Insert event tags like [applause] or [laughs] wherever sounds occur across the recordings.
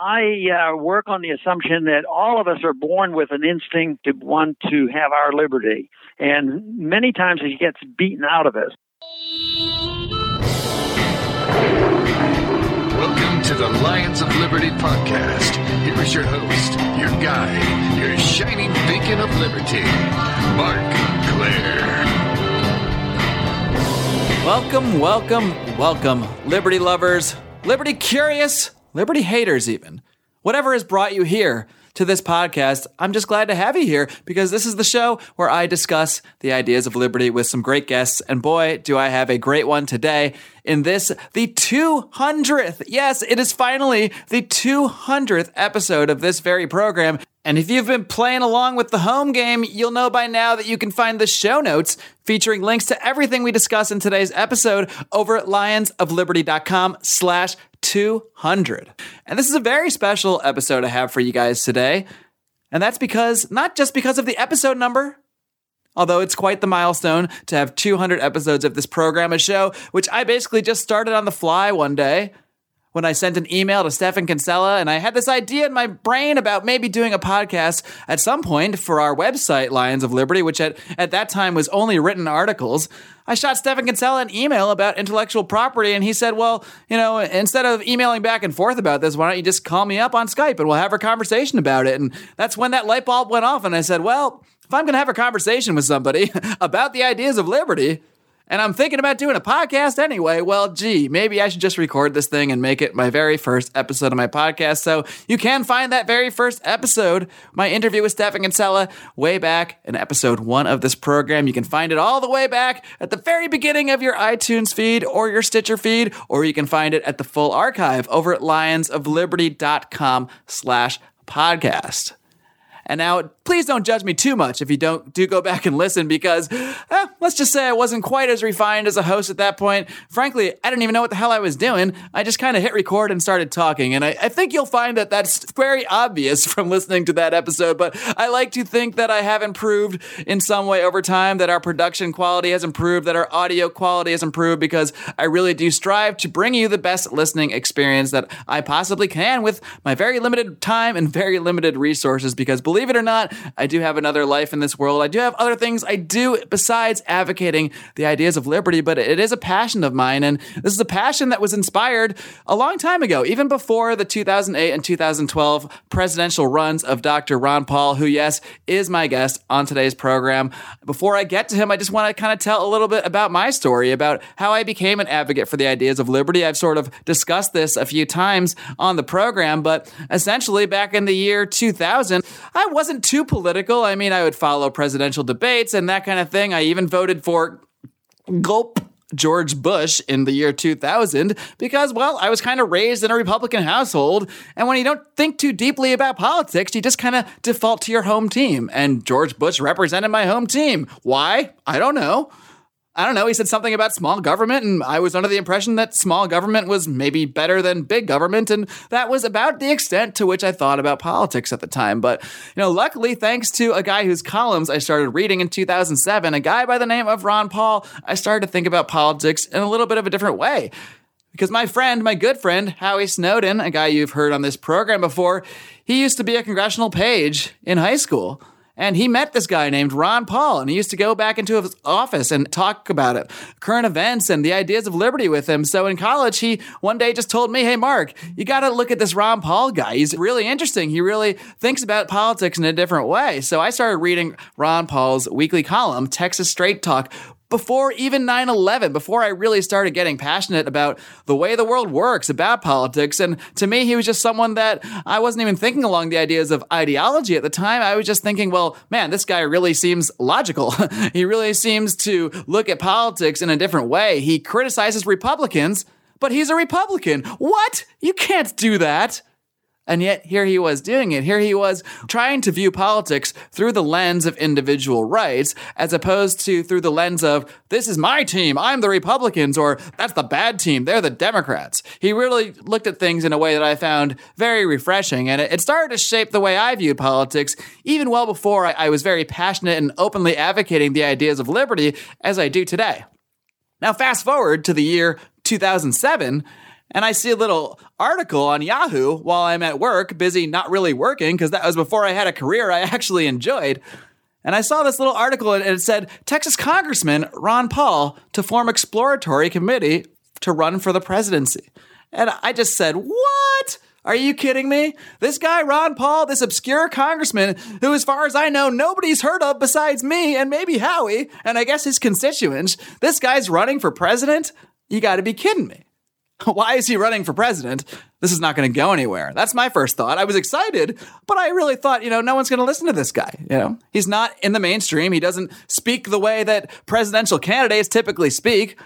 I uh, work on the assumption that all of us are born with an instinct to want to have our liberty, and many times it gets beaten out of us. Welcome to the Lions of Liberty podcast. Here is your host, your guide, your shining beacon of liberty, Marc Clair. Welcome, welcome, welcome, Liberty lovers, Liberty curious, Liberty haters, even. Whatever has brought you here to this podcast, I'm just glad to have you here because this is the show where I discuss the ideas of liberty with some great guests. And boy, do I have a great one today in this, the 200th. Yes, it is finally the 200th episode of this very program. And if you've been playing along with the home game, you'll know by now that you can find the show notes featuring links to everything we discuss in today's episode over at lionsofliberty.com slash 200. And this is a very special episode I have for you guys today. And that's because, not just because of the episode number, although it's quite the milestone to have 200 episodes of this program, a show which I basically just started on the fly one day when I sent an email to Stephan Kinsella and I had this idea in my brain about maybe doing a podcast at some point for our website, Lions of Liberty, which at, at that time was only written articles. I shot Stephan Kinsella an email about intellectual property and he said, Well, you know, instead of emailing back and forth about this, why don't you just call me up on Skype and we'll have a conversation about it? And that's when that light bulb went off and I said, Well, if I'm going to have a conversation with somebody [laughs] about the ideas of liberty, and I'm thinking about doing a podcast anyway. Well, gee, maybe I should just record this thing and make it my very first episode of my podcast. So you can find that very first episode, my interview with Stephan Kinsella, way back in episode one of this program. You can find it all the way back at the very beginning of your iTunes feed or your Stitcher feed, or you can find it at the full archive over at lionsofliberty.com slash podcast. And now, please don't judge me too much if you don't do go back and listen because eh, let's just say I wasn't quite as refined as a host at that point. Frankly, I didn't even know what the hell I was doing. I just kind of hit record and started talking. And I, I think you'll find that that's very obvious [laughs] from listening to that episode. But I like to think that I have improved in some way over time, that our production quality has improved, that our audio quality has improved because I really do strive to bring you the best listening experience that I possibly can with my very limited time and very limited resources because believe believe it or not, I do have another life in this world. I do have other things I do besides advocating the ideas of liberty, but it is a passion of mine. And this is a passion that was inspired a long time ago, even before the 2008 and 2012 presidential runs of Dr. Ron Paul, who, yes, is my guest on today's program. Before I get to him, I just want to kind of tell a little bit about my story, about how I became an advocate for the ideas of liberty. I've sort of discussed this a few times on the program, but essentially back in the year 2000, I wasn't too political. I mean, I would follow presidential debates and that kind of thing. I even voted for gulp George Bush in the year 2000 because, well, I was kind of raised in a Republican household. And when you don't think too deeply about politics, you just kind of default to your home team. And George Bush represented my home team. Why? I don't know. I don't know, he said something about small government, and I was under the impression that small government was maybe better than big government, and that was about the extent to which I thought about politics at the time. But, you know, luckily, thanks to a guy whose columns I started reading in 2007, a guy by the name of Ron Paul, I started to think about politics in a little bit of a different way. Because my friend, my good friend, Howie Snowden, a guy you've heard on this program before, he used to be a congressional page in high school. And he met this guy named Ron Paul, and he used to go back into his office and talk about it, current events and the ideas of liberty with him. So in college, he one day just told me, Hey, Marc, you got to look at this Ron Paul guy. He's really interesting. He really thinks about politics in a different way. So I started reading Ron Paul's weekly column, Texas Straight Talk, before even 9 11, before I really started getting passionate about the way the world works, about politics. And to me, he was just someone that I wasn't even thinking along the ideas of ideology at the time. I was just thinking, well, man, this guy really seems logical. [laughs] he really seems to look at politics in a different way. He criticizes Republicans, but he's a Republican. What? You can't do that. And yet, here he was doing it. Here he was trying to view politics through the lens of individual rights, as opposed to through the lens of, this is my team, I'm the Republicans, or that's the bad team, they're the Democrats. He really looked at things in a way that I found very refreshing, and it started to shape the way I viewed politics, even well before I was very passionate and openly advocating the ideas of liberty as I do today. Now, fast forward to the year 2007 and I see a little article on Yahoo while I'm at work, busy not really working, because that was before I had a career I actually enjoyed. And I saw this little article and it said Texas Congressman Ron Paul to form exploratory committee to run for the presidency. And I just said, What? Are you kidding me? This guy, Ron Paul, this obscure congressman, who, as far as I know, nobody's heard of besides me and maybe Howie, and I guess his constituents, this guy's running for president? You gotta be kidding me. [laughs] Why is he running for president? This is not going to go anywhere. That's my first thought. I was excited, but I really thought, you know, no one's going to listen to this guy. You know, he's not in the mainstream. He doesn't speak the way that presidential candidates typically speak.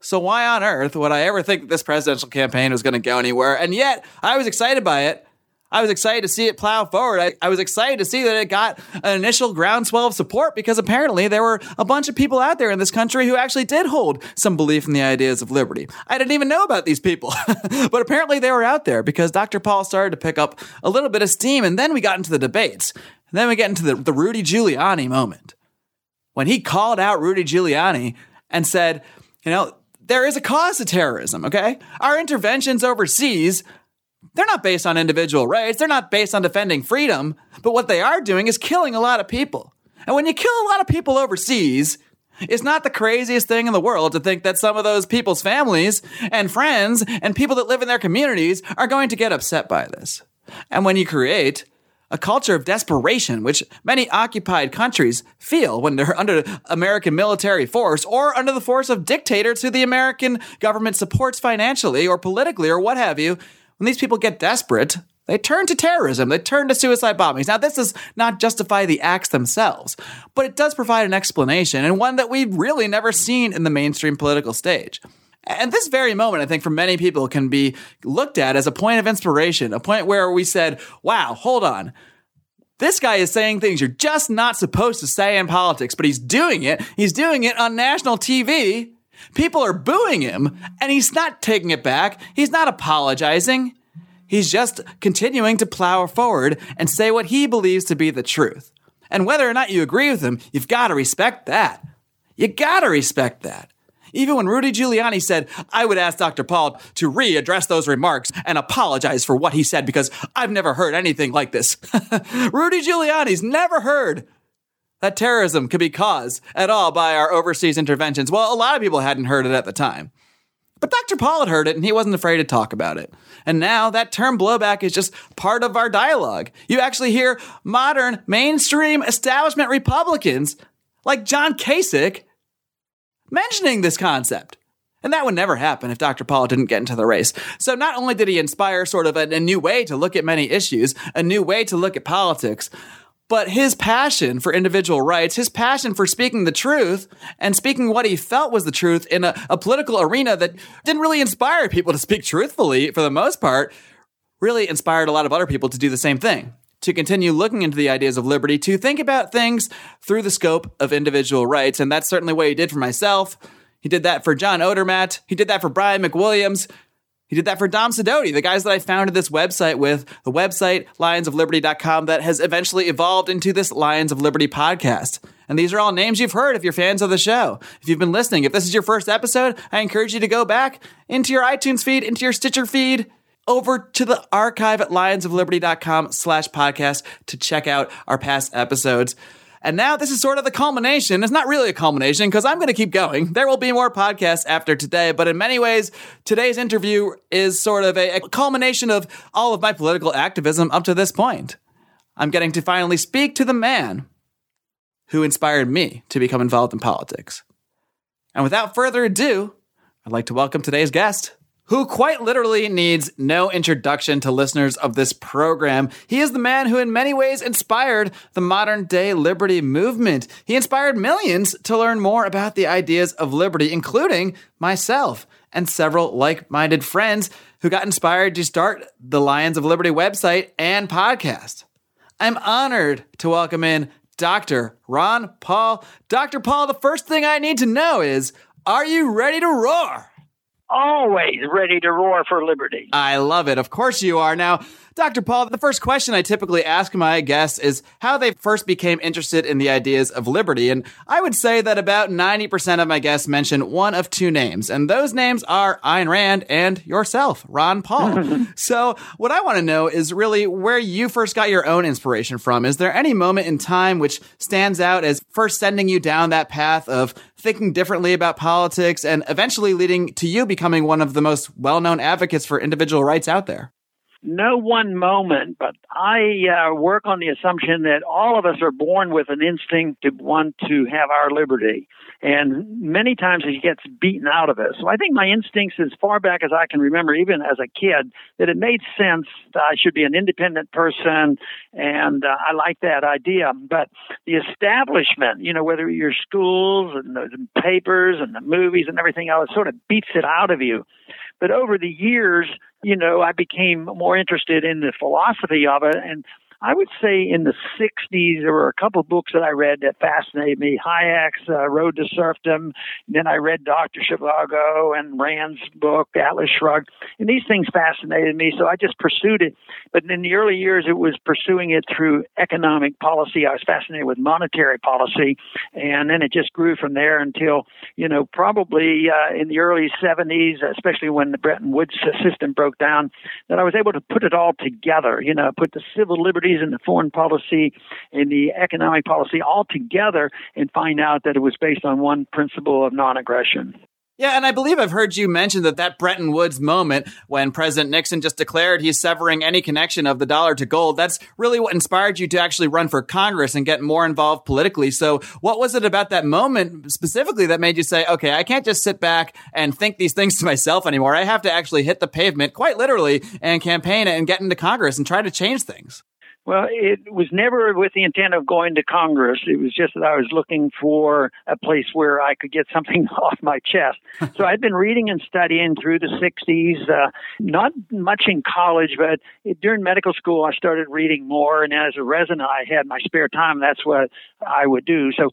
So why on earth would I ever think this presidential campaign was going to go anywhere? And yet, I was excited by it. I was excited to see it plow forward. I, I, was excited to see that it got an initial groundswell of support because apparently there were a bunch of people out there in this country who actually did hold some belief in the ideas of liberty. I didn't even know about these people, [laughs] but apparently they were out there because Dr. Paul started to pick up a little bit of steam. And then we got into the debates. And then we get into the, the Rudy Giuliani moment when he called out Rudy Giuliani and said, you know, there is a cause to terrorism, okay? Our interventions overseas they're not based on individual rights. They're not based on defending freedom. But what they are doing is killing a lot of people. And when you kill a lot of people overseas, it's not the craziest thing in the world to think that some of those people's families and friends and people that live in their communities are going to get upset by this. And when you create a culture of desperation, which many occupied countries feel when they're under American military force or under the force of dictators who the American government supports financially or politically or what have you, when these people get desperate, they turn to terrorism, they turn to suicide bombings. Now, this does not justify the acts themselves, but it does provide an explanation and one that we've really never seen in the mainstream political stage. And this very moment, I think, for many people can be looked at as a point of inspiration, a point where we said, wow, hold on. This guy is saying things you're just not supposed to say in politics, but he's doing it. He's doing it on national TV People are booing him, and he's not taking it back. He's not apologizing. He's just continuing to plow forward and say what he believes to be the truth. And whether or not you agree with him, you've got to respect that. You got to respect that. Even when Rudy Giuliani said, I would ask Dr. Paul to readdress those remarks and apologize for what he said because I've never heard anything like this. [laughs] Rudy Giuliani's never heard that terrorism could be caused at all by our overseas interventions. Well, a lot of people hadn't heard it at the time. But Dr. Had heard it and he wasn't afraid to talk about it. And now that term blowback is just part of our dialogue. You actually hear modern mainstream establishment Republicans like John Kasich mentioning this concept. And that would never happen if Dr. Paul didn't get into the race. So not only did he inspire sort of a, a new way to look at many issues, a new way to look at politics, but his passion for individual rights, his passion for speaking the truth and speaking what he felt was the truth in a, a, political arena that didn't really inspire people to speak truthfully for the most part, really inspired a lot of other people to do the same thing. To continue looking into the ideas of liberty, to think about things through the scope of individual rights. And that's certainly what he did for myself. He did that for John Odermatt. He did that for Brian McWilliams. He did that for Dom Sidoti, the guys that I founded this website with, the website lionsofliberty.com that has eventually evolved into this Lions of Liberty podcast. And these are all names you've heard if you're fans of the show. If you've been listening, if this is your first episode, I encourage you to go back into your iTunes feed, into your Stitcher feed, over to the archive at lionsofliberty.com slash podcast to check out our past episodes. And now this is sort of the culmination. It's not really a culmination because I'm going to keep going. There will be more podcasts after today, but in many ways, today's interview is sort of a, a culmination of all of my political activism up to this point. I'm getting to finally speak to the man who inspired me to become involved in politics. And without further ado, I'd like to welcome today's guest who quite literally needs no introduction to listeners of this program. He is the man who, in many ways, inspired the modern day liberty movement. He inspired millions to learn more about the ideas of liberty, including myself and several like minded friends who got inspired to start the Lions of Liberty website and podcast. I'm honored to welcome in Dr. Ron Paul. Dr. Paul, the first thing I need to know is are you ready to roar? Always ready to roar for liberty. I love it. Of course you are. Now, Dr. Paul, the first question I typically ask my guests is how they first became interested in the ideas of liberty. And I would say that about 90% of my guests mention one of two names, and those names are Ayn Rand and yourself, Ron Paul. [laughs] so, what I want to know is really where you first got your own inspiration from. Is there any moment in time which stands out as first sending you down that path of thinking differently about politics and eventually leading to you becoming one of the most well known advocates for individual rights out there? No one moment, but I uh, work on the assumption that all of us are born with an instinct to want to have our liberty. And many times it gets beaten out of us. So I think my instincts, as far back as I can remember, even as a kid, that it made sense that I should be an independent person. And uh, I like that idea. But the establishment, you know, whether your schools and the papers and the movies and everything else, sort of beats it out of you. But over the years, you know, I became more interested in the philosophy of it. And I would say in the 60s, there were a couple books that I read that fascinated me. Hayek's uh, Road to Serfdom. Then I read Dr. Zhivago and Rand's book, Atlas Shrugged. And these things fascinated me, so I just pursued it. But in the early years, it was pursuing it through economic policy. I was fascinated with monetary policy. And then it just grew from there until, you know, probably uh, in the early 70s, especially when the Bretton Woods system broke down, that I was able to put it all together, you know, put the civil liberties and the foreign policy and the economic policy all together and find out that it was based on one principle of non aggression. Yeah, and I believe I've heard you mention that that Bretton Woods moment when President Nixon just declared he's severing any connection of the dollar to gold, that's really what inspired you to actually run for Congress and get more involved politically. So what was it about that moment specifically that made you say, okay, I can't just sit back and think these things to myself anymore. I have to actually hit the pavement quite literally and campaign and get into Congress and try to change things? Well, it was never with the intent of going to Congress. It was just that I was looking for a place where I could get [laughs] something off my chest. so I'd been reading and studying through the 60s, uh, not much in college, but during medical school, I started reading more. And as a resident, I had my spare time. That's what I would do. So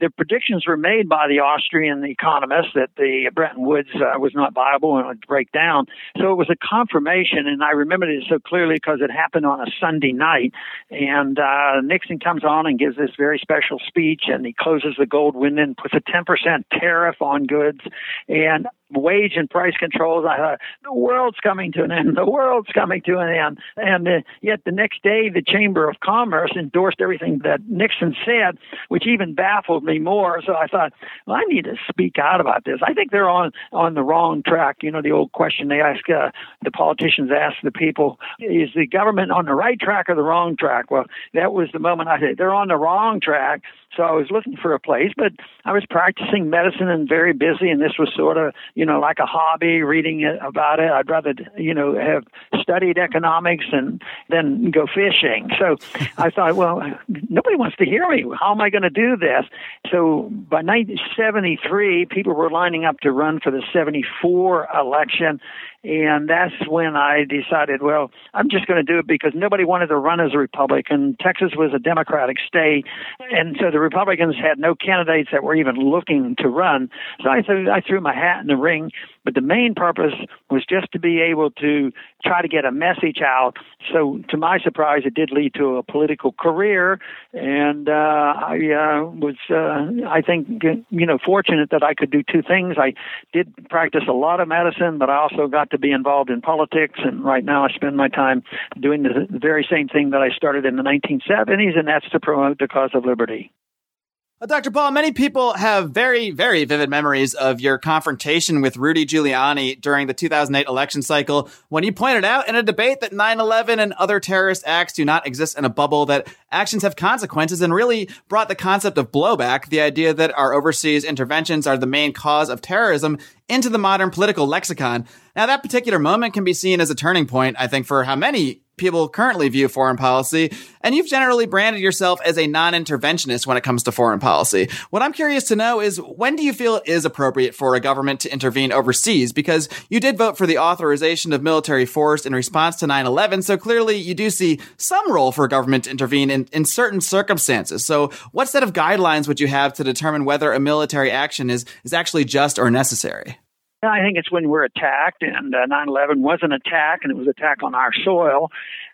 the predictions were made by the Austrian economists that the Bretton Woods uh, was not viable and would break down. So it was a confirmation, and I remember it so clearly because it happened on a Sunday night. And uh, Nixon comes on and gives this very special speech, and he closes the gold window and puts a 10% tariff on goods. And wage and price controls. I thought the world's coming to an end. The world's coming to an end. And uh, yet the next day, the Chamber of Commerce endorsed everything that Nixon said, which even baffled me more. So I thought, well, I need to speak out about this. I think they're on on the wrong track. You know, the old question they ask uh, the politicians ask the people: Is the government on the right track or the wrong track? Well, that was the moment I said they're on the wrong track. So I was looking for a place, but I was practicing medicine and very busy, and this was sort of, you know, like a hobby, reading about it. I'd rather, you know, have studied economics and then go fishing. So I thought, well, nobody wants to hear me. How am I going to do this? So by 1973, people were lining up to run for the 74 election, and that's when I decided, well, I'm just going to do it because nobody wanted to run as a Republican. Texas was a Democratic state, and so the Republicans had no candidates that were even looking to run. So I, th- I threw my hat in the ring. But the main purpose was just to be able to try to get a message out. So, to my surprise, it did lead to a political career, and uh, I uh, was, uh, I think, you know, fortunate that I could do two things. I did practice a lot of medicine, but I also got to be involved in politics. And right now, I spend my time doing the very same thing that I started in the 1970s, and that's to promote the cause of liberty. Dr. Paul, many people have very, very vivid memories of your confrontation with Rudy Giuliani during the 2008 election cycle when you pointed out in a debate that 9 11 and other terrorist acts do not exist in a bubble, that actions have consequences, and really brought the concept of blowback, the idea that our overseas interventions are the main cause of terrorism, into the modern political lexicon. Now, that particular moment can be seen as a turning point, I think, for how many people currently view foreign policy, and you've generally branded yourself as a non-interventionist when it comes to foreign policy. What I'm curious to know is when do you feel it is appropriate for a government to intervene overseas? Because you did vote for the authorization of military force in response to 9-11, so clearly you do see some role for government to intervene in, in certain circumstances. So what set of guidelines would you have to determine whether a military action is, is actually just or necessary? I think it's when we're attacked, and uh, 9/11 was an attack, and it was an attack on our soil.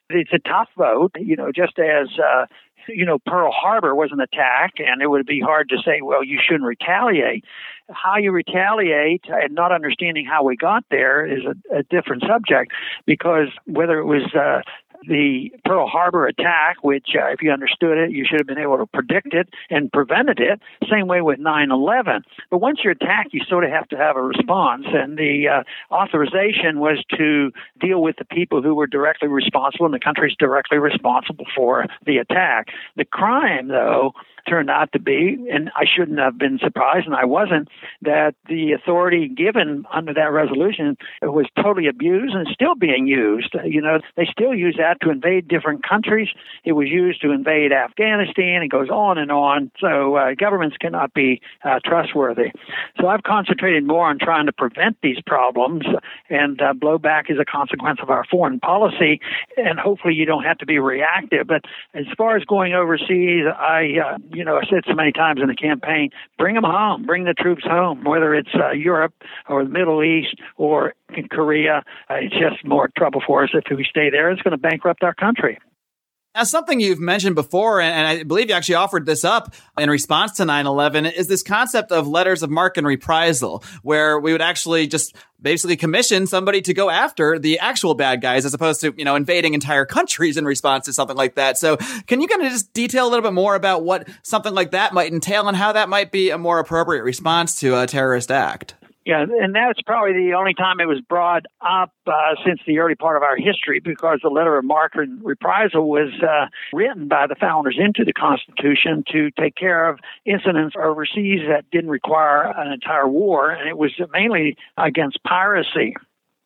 It's a tough vote, you know, just as uh, you know, Pearl Harbor was an attack, and it would be hard to say, well, you shouldn't retaliate. How you retaliate and not understanding how we got there is a, a different subject because whether it was uh, the Pearl Harbor attack, which, uh, if you understood it, you should have been able to predict it and prevented it. Same way with 9 11. But once you're attacked, you sort of have to have a response. And the uh, authorization was to deal with the people who were directly responsible, and the countries directly responsible for the attack. The crime, though, turned out to be, and I shouldn't have been surprised, and I wasn't, that the authority given under that resolution was totally abused and still being used. You know, they still use that to invade different countries. It was used to invade Afghanistan. It goes on and on. So uh, governments cannot be uh, trustworthy. So I've concentrated more on trying to prevent these problems, and uh, blowback is a consequence of our foreign policy. And hopefully, you don't have to be reactive. But as far as going overseas, I uh, you know, I said so many times in the campaign, bring them home, bring the troops home, whether it's uh, Europe or the Middle East or Korea. Uh, it's just more trouble for us if we stay there. It's going to bankrupt our country. Now, something you've mentioned before, and I believe you actually offered this up in response to 9-11, is this concept of letters of marque and reprisal, where we would actually just basically commission somebody to go after the actual bad guys as opposed to, you know, invading entire countries in response to something like that. So can you kind of just detail a little bit more about what something like that might entail and how that might be a more appropriate response to a terrorist act? Yeah, and that's probably the only time it was brought up uh, since the early part of our history because the letter of marque and reprisal was uh, written by the founders into the Constitution to take care of incidents overseas that didn't require an entire war, and it was mainly against piracy.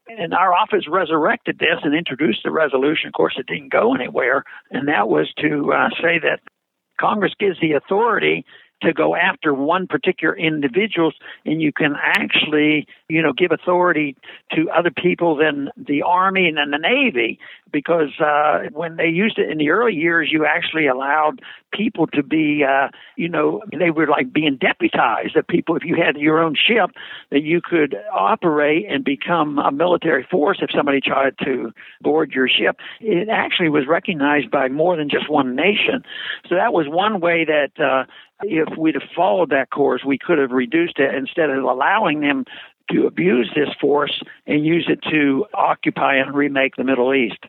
And our office resurrected this and introduced the resolution. Of course, it didn't go anywhere, and that was to uh, say that Congress gives the authority to go after one particular individuals and you can actually you know give authority to other people than the army and then the navy because uh, when they used it in the early years you actually allowed people to be uh, you know they were like being deputized that people if you had your own ship that you could operate and become a military force if somebody tried to board your ship it actually was recognized by more than just one nation so that was one way that uh, if we'd have followed that course, we could have reduced it instead of allowing them to abuse this force and use it to occupy and remake the Middle East.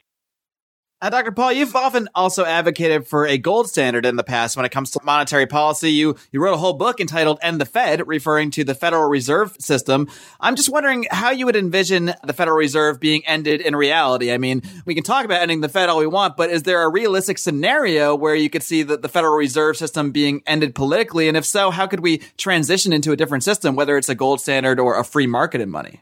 Uh, Dr. Paul, you've often also advocated for a gold standard in the past when it comes to monetary policy. You you wrote a whole book entitled "End the Fed," referring to the Federal Reserve System. I'm just wondering how you would envision the Federal Reserve being ended in reality. I mean, we can talk about ending the Fed all we want, but is there a realistic scenario where you could see the, the Federal Reserve System being ended politically? And if so, how could we transition into a different system, whether it's a gold standard or a free market in money?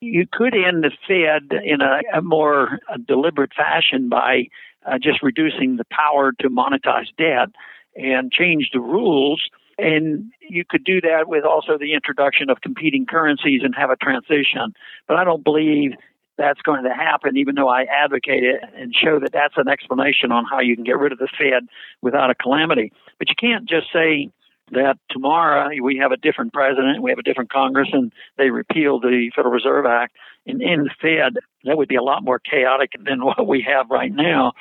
You could end the Fed in a, a more deliberate fashion by uh, just reducing the power to monetize debt and change the rules. And you could do that with also the introduction of competing currencies and have a transition. But I don't believe that's going to happen, even though I advocate it and show that that's an explanation on how you can get rid of the Fed without a calamity. But you can't just say, that tomorrow we have a different president, we have a different Congress, and they repeal the Federal Reserve Act and end the Fed. That would be a lot more chaotic than [laughs] what we have right now.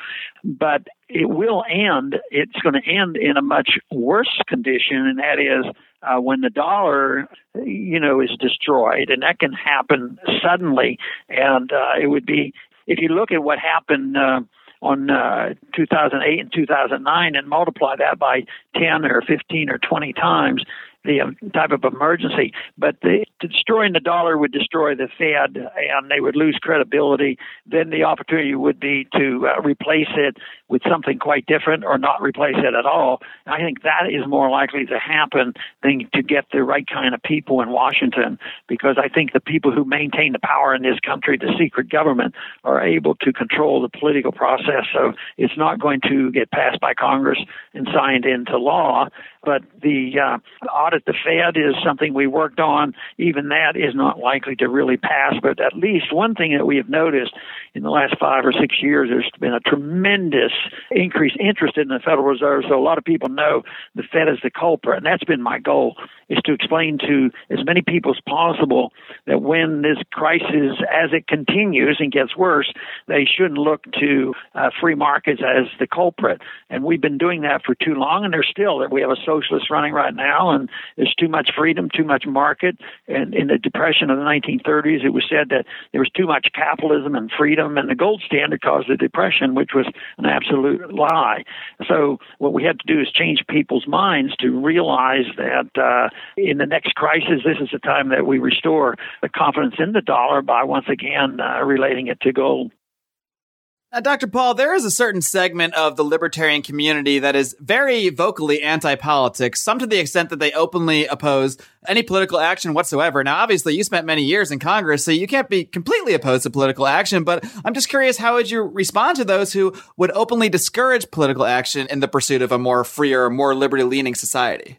But it will end. It's going to end in a much worse condition, and that is uh, when the dollar, you know, is destroyed, and that can happen suddenly. And uh, it would be if you look at what happened. Uh, on uh, 2008 and 2009 and multiply that by 10 or 15 or 20 times, the um, type of emergency. But the, destroying the dollar would destroy the Fed, and they would lose credibility. Then the opportunity would be to uh, replace it with something quite different, or not replace it at all. I think that is more likely to happen than to get the right kind of people in Washington, because I think the people who maintain the power in this country, the secret government, are able to control the political process. So it's not going to get passed by Congress and signed into law. But the uh, audit the Fed is something we worked on. Even that is not likely to really pass. But at least one thing that we have noticed in the last five or six years, there's been a tremendous increased interest in the Federal Reserve. So a lot of people know the Fed is the culprit, and that's been my goal is to explain to as many people as possible that when this crisis, as it continues and gets worse, they shouldn't look to uh, free markets as the culprit. And we've been doing that for too long, and there's still that we have a socialist running right now, and there's too much freedom, too much market. And in the depression of the 1930s, it was said that there was too much capitalism and freedom, and the gold standard caused the depression, which was an absolute lie. So what we had to do is change people's minds to realize that uh, in the next crisis, this is the time that we restore the confidence in the dollar by once again uh, relating it to gold. Now, Dr. Paul, there is a certain segment of the libertarian community that is very vocally anti politics, some to the extent that they openly oppose any political action whatsoever. Now, obviously, you spent many years in Congress, so you can't be completely opposed to political action, but I'm just curious how would you respond to those who would openly discourage political action in the pursuit of a more freer, more liberty leaning society?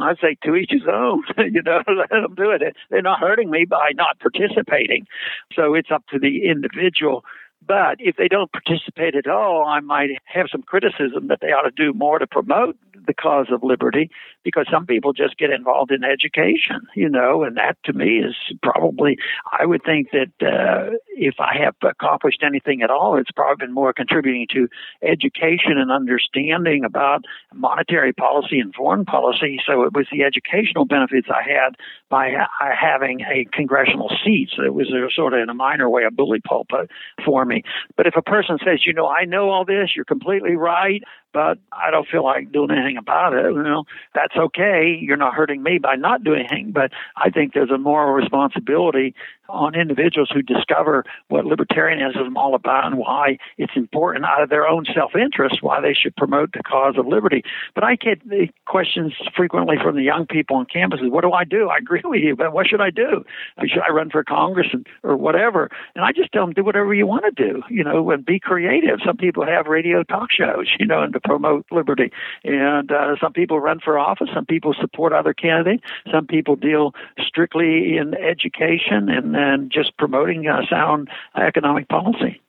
I say to each his own. [laughs] you know, [laughs] let them do it. They're not hurting me by not participating. So it's up to the individual but if they don't participate at all, I might have some criticism that they ought to do more to promote the cause of liberty because some people just get involved in education, you know, and that to me is probably, I would think that uh, if I have accomplished anything at all, it's probably been more contributing to education and understanding about monetary policy and foreign policy. So it was the educational benefits I had by ha- having a congressional seat. So it was a, sort of in a minor way a bully pulpit for me. But if a person says, you know, I know all this, you're completely right, but I don't feel like doing anything about it. You know, that's okay. You're not hurting me by not doing anything, but I think there's a moral responsibility on individuals who discover what libertarianism is all about and why it's important out of their own self-interest, why they should promote the cause of liberty. But I get the questions frequently from the young people on campuses, what do I do? I agree with you, but what should I do? Should I run for Congress and, or whatever? And I just tell them, do whatever you want to do, you know, and be creative. Some people have radio talk shows, you know, and promote liberty. And uh, some people run for office. Some people support other candidates. Some people deal strictly in education and and just promoting uh, sound economic policy.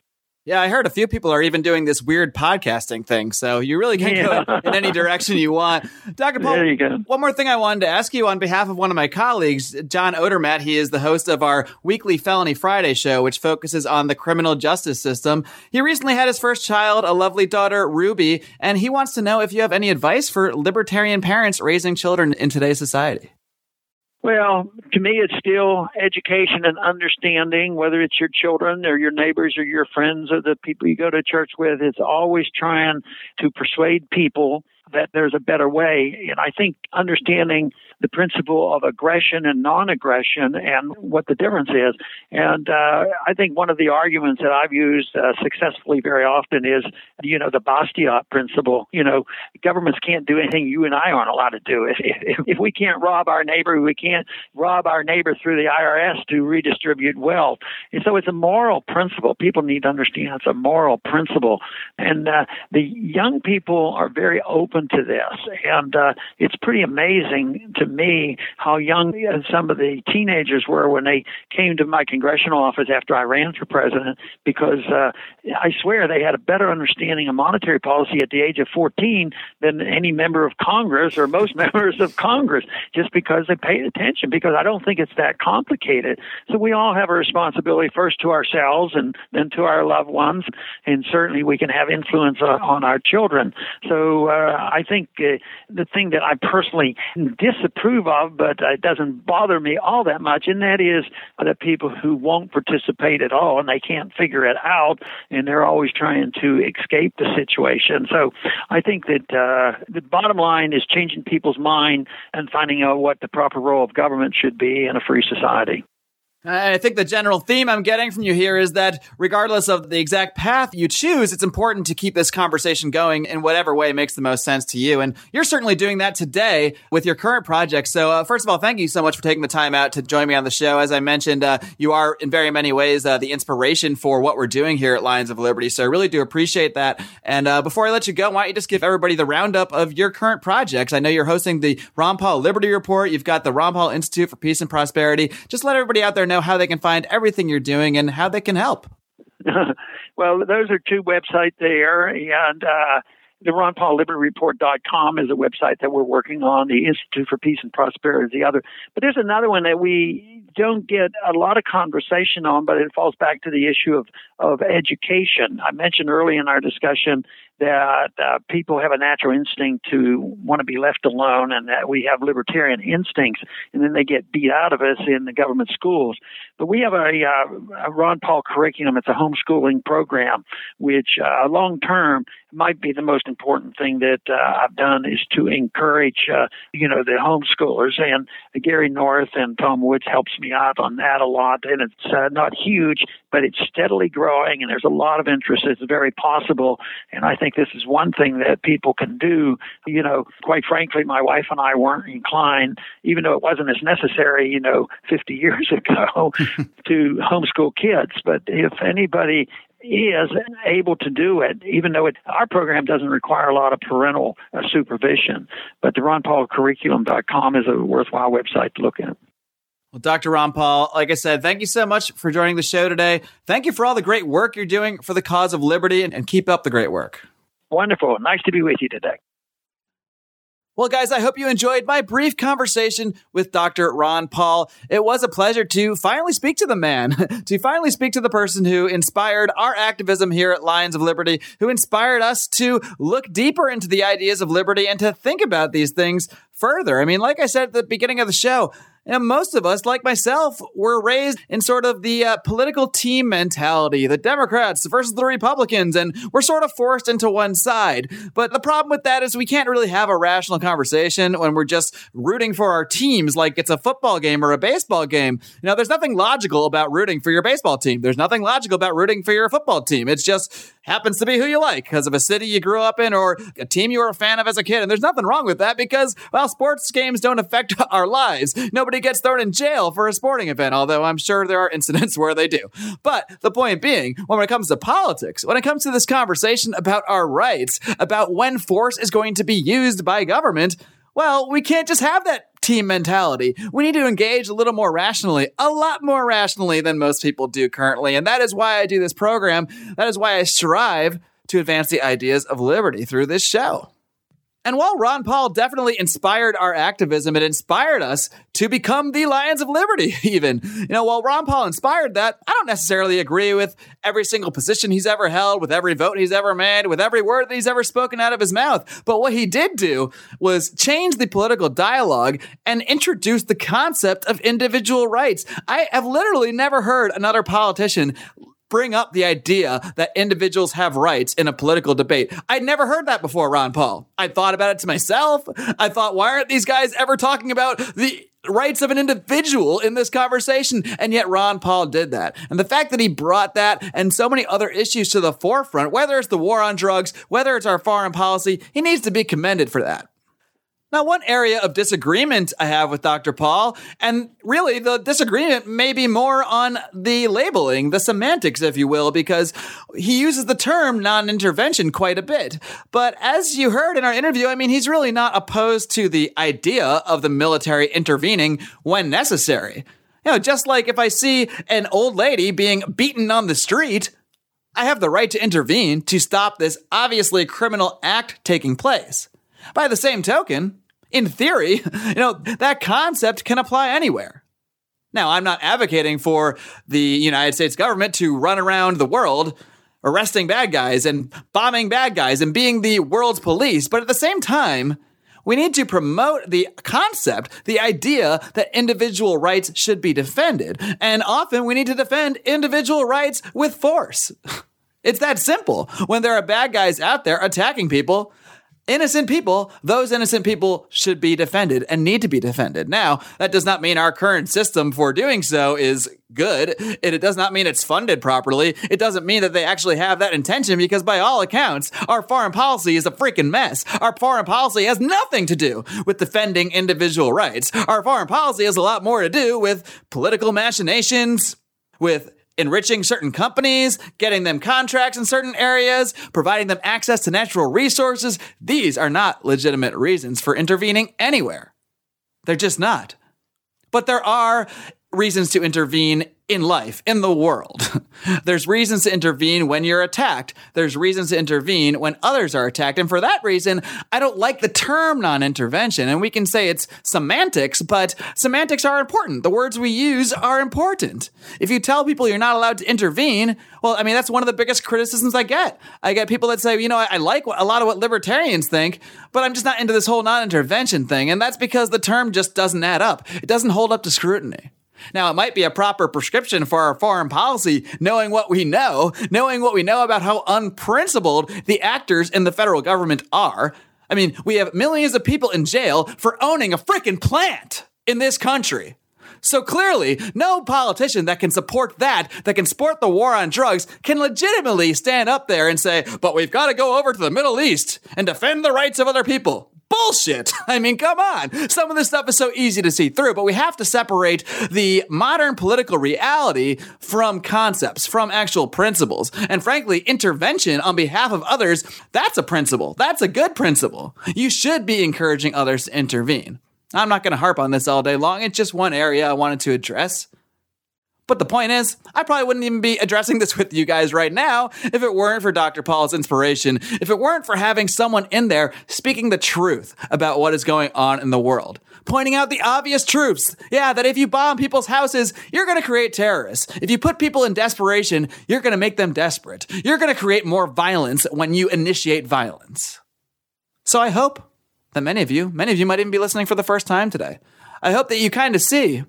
Yeah, I heard a few people are even doing this weird podcasting thing. So you really can yeah. go in any direction you want. Dr. Paul, there you go. one more thing I wanted to ask you on behalf of one of my colleagues, John Odermatt. He is the host of our weekly Felony Friday show, which focuses on the criminal justice system. He recently had his first child, a lovely daughter, Ruby, and he wants to know if you have any advice for libertarian parents raising children in today's society. Well, to me, it's still education and understanding, whether it's your children or your neighbors or your friends or the people you go to church with. It's always trying to persuade people that there's a better way. And I think understanding the principle of aggression and non-aggression and what the difference is. And uh, I think one of the arguments that I've used uh, successfully very often is, you know, the Bastiat principle. You know, governments can't do anything you and I aren't allowed to do. If, if, if we can't rob our neighbor, we can't rob our neighbor through the IRS to redistribute wealth. And so it's a moral principle. People need to understand it's a moral principle. And uh, the young people are very open to this. And uh, it's pretty amazing to me how young some of the teenagers were when they came to my congressional office after I ran for president, because uh, I swear they had a better understanding of monetary policy at the age of 14 than any member of Congress or most [laughs] members of Congress, just because they paid attention. Because I don't think it's that complicated. So we all have a responsibility first to ourselves and then to our loved ones, and certainly we can have influence on our children. So uh, I think uh, the thing that I personally disapprove approve of, but it doesn't bother me all that much, and that is the people who won't participate at all and they can't figure it out, and they're always trying to escape the situation. So I think that uh, the bottom line is changing people's mind and finding out what the proper role of government should be in a free society. I think the general theme I'm getting from you here is that regardless of the exact path you choose, it's important to keep this conversation going in whatever way makes the most sense to you. And you're certainly doing that today with your current project. So, uh, first of all, thank you so much for taking the time out to join me on the show. As I mentioned, uh, you are in very many ways uh, the inspiration for what we're doing here at Lions of Liberty. So, I really do appreciate that. And uh, before I let you go, why don't you just give everybody the roundup of your current projects? I know you're hosting the Ron Paul Liberty Report. You've got the Ron Paul Institute for Peace and Prosperity. Just let everybody out there know know how they can find everything you're doing and how they can help. [laughs] well, those are two websites there, and uh, the Ron Paul Liberty Report.com is a website that we're working on. The Institute for Peace and Prosperity is the other. But there's another one that we don't get a lot of conversation on, but it falls back to the issue of, of education. I mentioned early in our discussion that uh, people have a natural instinct to want to be left alone and that we have libertarian instincts and then they get beat out of us in the government schools. But we have a, uh, a Ron Paul curriculum. It's a homeschooling program, which uh, long term might be the most important thing that uh, I've done is to encourage, uh, you know, the homeschoolers. And Gary North and Tom Woods helps me out on that a lot. And it's uh, not huge, but it's steadily growing, and there's a lot of interest. It's very possible, and I think this is one thing that people can do. You know, quite frankly, my wife and I weren't inclined, even though it wasn't as necessary, you know, 50 [laughs] years ago, [laughs] to homeschool kids. But if anybody is able to do it, even though it, our program doesn't require a lot of parental uh, supervision. But the RonPaulCurriculum.com is a worthwhile website to look at. Well, Dr. Ron Paul, like I said, thank you so much for joining the show today. Thank you for all the great work you're doing for the cause of liberty and, and keep up the great work. Wonderful. Nice to be with you today. Well, guys, I hope you enjoyed my brief conversation with Dr. Ron Paul. It was a pleasure to finally speak to the man, [laughs] to finally speak to the person who inspired our activism here at Lions of Liberty, who inspired us to look deeper into the ideas of liberty and to think about these things further. I mean, like I said at the beginning of the show, and most of us, like myself, were raised in sort of the uh, political team mentality, the Democrats versus the Republicans, and we're sort of forced into one side. But the problem with that is we can't really have a rational conversation when we're just rooting for our teams like it's a football game or a baseball game. You know, there's nothing logical about rooting for your baseball team. There's nothing logical about rooting for your football team. It's just happens to be who you like because of a city you grew up in or a team you were a fan of as a kid. And there's nothing wrong with that because, well, sports games don't affect [laughs] our lives. Nobody gets thrown in jail for a sporting event, although I'm sure there are incidents [laughs] where they do. But the point being, when it comes to politics, when it comes to this conversation about our rights, about when force is going to be used by government, well, we can't just have that team mentality. We need to engage a little more rationally, a lot more rationally than most people do currently. And that is why I do this program. That is why I strive to advance the ideas of liberty through this show. And while Ron Paul definitely inspired our activism, it inspired us to become the Lions of Liberty, [laughs] even. You know, while Ron Paul inspired that, I don't necessarily agree with every single position he's ever held, with every vote he's ever made, with every word that he's ever spoken out of his mouth. But what he did do was change the political dialogue and introduce the concept of individual rights. I have literally never heard another politician bring up the idea that individuals have rights in a political debate. I'd never heard that before, Ron Paul. I thought about it to myself. I thought, why aren't these guys ever talking about the rights of an individual in this conversation. And yet Ron Paul did that. And the fact that he brought that and so many other issues to the forefront, whether it's the war on drugs, whether it's our foreign policy, he needs to be commended for that. Now, one area of disagreement I have with Dr. Paul, and really the disagreement may be more on the labeling, the semantics, if you will, because he uses the term non intervention quite a bit. But as you heard in our interview, I mean, he's really not opposed to the idea of the military intervening when necessary. You know, just like if I see an old lady being beaten on the street, I have the right to intervene to stop this obviously criminal act taking place. By the same token, in theory, [laughs] you know, that concept can apply anywhere. Now, I'm not advocating for the United States government to run around the world arresting bad guys and bombing bad guys and being the world's police, but at the same time, we need to promote the concept, the idea that individual rights should be defended. And often we need to defend individual rights with force. [laughs] It's that simple. When there are bad guys out there attacking people, innocent people, those innocent people should be defended and need to be defended. Now, that does not mean our current system for doing so is good. And it does not mean it's funded properly. It doesn't mean that they actually have that intention because, by all accounts, our foreign policy is a freaking mess. Our foreign policy has nothing to do with defending individual rights. Our foreign policy has a lot more to do with political machinations, with enriching certain companies, getting them contracts in certain areas, providing them access to natural resources. These are not legitimate reasons for intervening anywhere. They're just not. But there are reasons to intervene in life, in the world. [laughs] There's reasons to intervene when you're attacked. There's reasons to intervene when others are attacked. And for that reason, I don't like the term non intervention. And we can say it's semantics, but semantics are important. The words we use are important. If you tell people you're not allowed to intervene, well, I mean, that's one of the biggest criticisms I get. I get people that say, you know, I, I like a lot of what libertarians think, but I'm just not into this whole non intervention thing. And that's because the term just doesn't add up, it doesn't hold up to scrutiny. Now, it might be a proper prescription for our foreign policy, knowing what we know, knowing what we know about how unprincipled the actors in the federal government are. I mean, we have millions of people in jail for owning a freaking plant in this country. So clearly, no politician that can support that, that can support the war on drugs, can legitimately stand up there and say, but we've got to go over to the Middle East and defend the rights of other people bullshit. [laughs] I mean, come on. Some of this stuff is so easy to see through, but we have to separate the modern political reality from concepts, from actual principles. And frankly, intervention on behalf of others, that's a principle. That's a good principle. You should be encouraging others to intervene. I'm not going to harp on this all day long. It's just one area I wanted to address. But the point is, I probably wouldn't even be addressing this with you guys right now if it weren't for Dr. Paul's inspiration, if it weren't for having someone in there speaking the truth about what is going on in the world, pointing out the obvious truths. Yeah, that if you bomb people's houses, you're going to create terrorists. If you put people in desperation, you're going to make them desperate. You're going to create more violence when you initiate violence. So I hope that many of you, many of you might even be listening for the first time today. I hope that you kind of see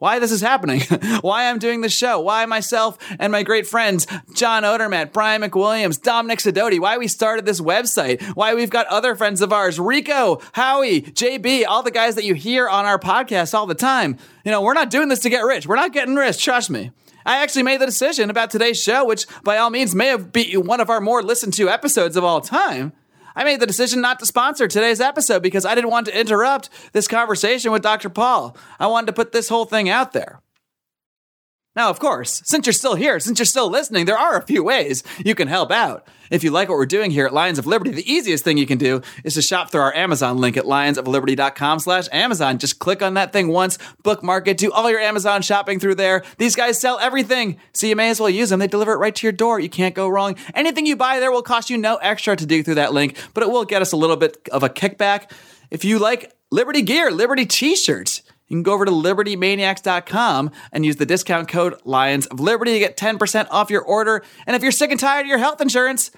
why this is happening, [laughs] why I'm doing this show, why myself and my great friends, John Odermatt, Brian McWilliams, Dominic Sidoti, why we started this website, why we've got other friends of ours, Rico, Howie, JB, all the guys that you hear on our podcast all the time. You know, we're not doing this to get rich. We're not getting rich, trust me. I actually made the decision about today's show, which by all means may have been one of our more listened to episodes of all time. I made the decision not to sponsor today's episode because I didn't want to interrupt this conversation with Dr. Paul. I wanted to put this whole thing out there. Now, of course, since you're still here, since you're still listening, there are a few ways you can help out. If you like what we're doing here at Lions of Liberty, the easiest thing you can do is to shop through our Amazon link at lionsofliberty.com slash Amazon. Just click on that thing once, bookmark it, do all your Amazon shopping through there. These guys sell everything, so you may as well use them. They deliver it right to your door. You can't go wrong. Anything you buy there will cost you no extra to do through that link, but it will get us a little bit of a kickback. If you like Liberty gear, Liberty t-shirts, you can go over to libertymaniacs.com and use the discount code Lions of Liberty to get 10% off your order. And if you're sick and tired of your health insurance,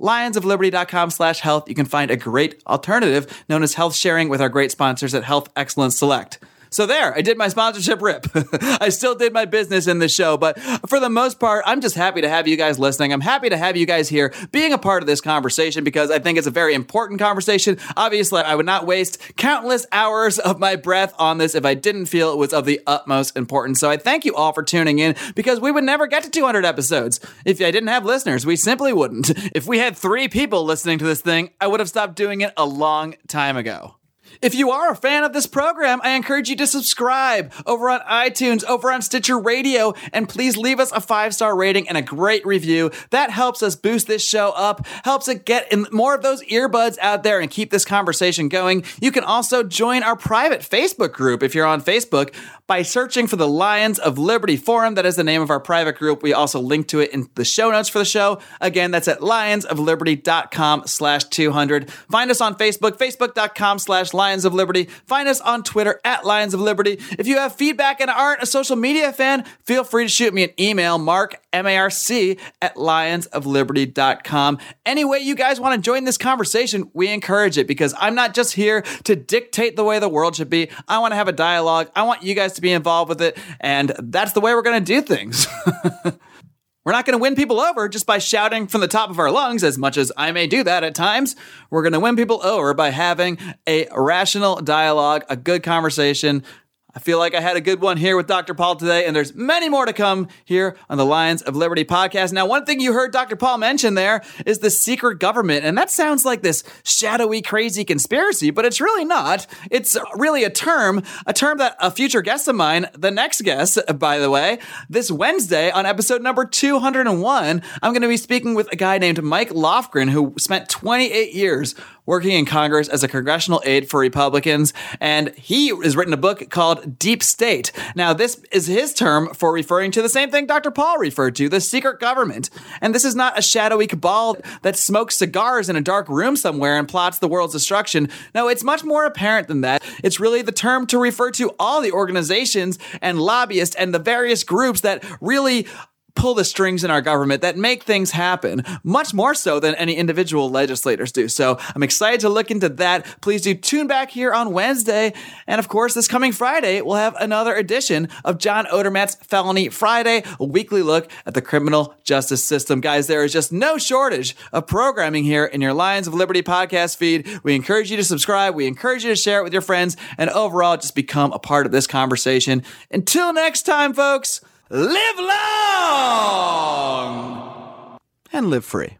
lionsofliberty.com slash health, you can find a great alternative known as health sharing with our great sponsors at Health Excellence Select. So there, I did my sponsorship rip. [laughs] I still did my business in the show, but for the most part, I'm just happy to have you guys listening. I'm happy to have you guys here being a part of this conversation because I think it's a very important conversation. Obviously, I would not waste countless hours of my breath on this if I didn't feel it was of the utmost importance. So I thank you all for tuning in because we would never get to 200 episodes if I didn't have listeners. We simply wouldn't. If we had three people listening to this thing, I would have stopped doing it a long time ago. If you are a fan of this program, I encourage you to subscribe over on iTunes, over on Stitcher Radio, and please leave us a five star rating and a great review. That helps us boost this show up, helps it get more of those earbuds out there and keep this conversation going. You can also join our private Facebook group if you're on Facebook by searching for the Lions of Liberty Forum. That is the name of our private group. We also link to it in the show notes for the show. Again, that's at lionsofliberty.com slash 200. Find us on Facebook, facebook.com slash Lions of Liberty. Find us on Twitter at Lions of Liberty. If you have feedback and aren't a social media fan, feel free to shoot me an email, marc, M-A-R-C, at lionsofliberty.com. Any way you guys want to join this conversation, we encourage it because I'm not just here to dictate the way the world should be. I want to have a dialogue. I want you guys to be involved with it. And that's the way we're going to do things. [laughs] We're not going to win people over just by shouting from the top of our lungs, as much as I may do that at times. We're going to win people over by having a rational dialogue, a good conversation, I feel like I had a good one here with Dr. Paul today, and there's many more to come here on the Lions of Liberty podcast. Now, one thing you heard Dr. Paul mention there is the secret government, and that sounds like this shadowy, crazy conspiracy, but it's really not. It's really a term, a term that a future guest of mine, the next guest, by the way, this Wednesday on episode number 201, I'm going to be speaking with a guy named Mike Lofgren, who spent 28 years working in Congress as a congressional aide for Republicans, and he has written a book called Deep State. Now, this is his term for referring to the same thing Dr. Paul referred to the secret government. And this is not a shadowy cabal that smokes cigars in a dark room somewhere and plots the world's destruction. No, it's much more apparent than that. It's really the term to refer to all the organizations and lobbyists and the various groups that really pull the strings in our government that make things happen, much more so than any individual legislators do. So I'm excited to look into that. Please do tune back here on Wednesday. And of course, this coming Friday, we'll have another edition of John Odermatt's Felony Friday, a weekly look at the criminal justice system. Guys, there is just no shortage of programming here in your Lions of Liberty podcast feed. We encourage you to subscribe. We encourage you to share it with your friends and overall just become a part of this conversation. Until next time, folks live long and live free.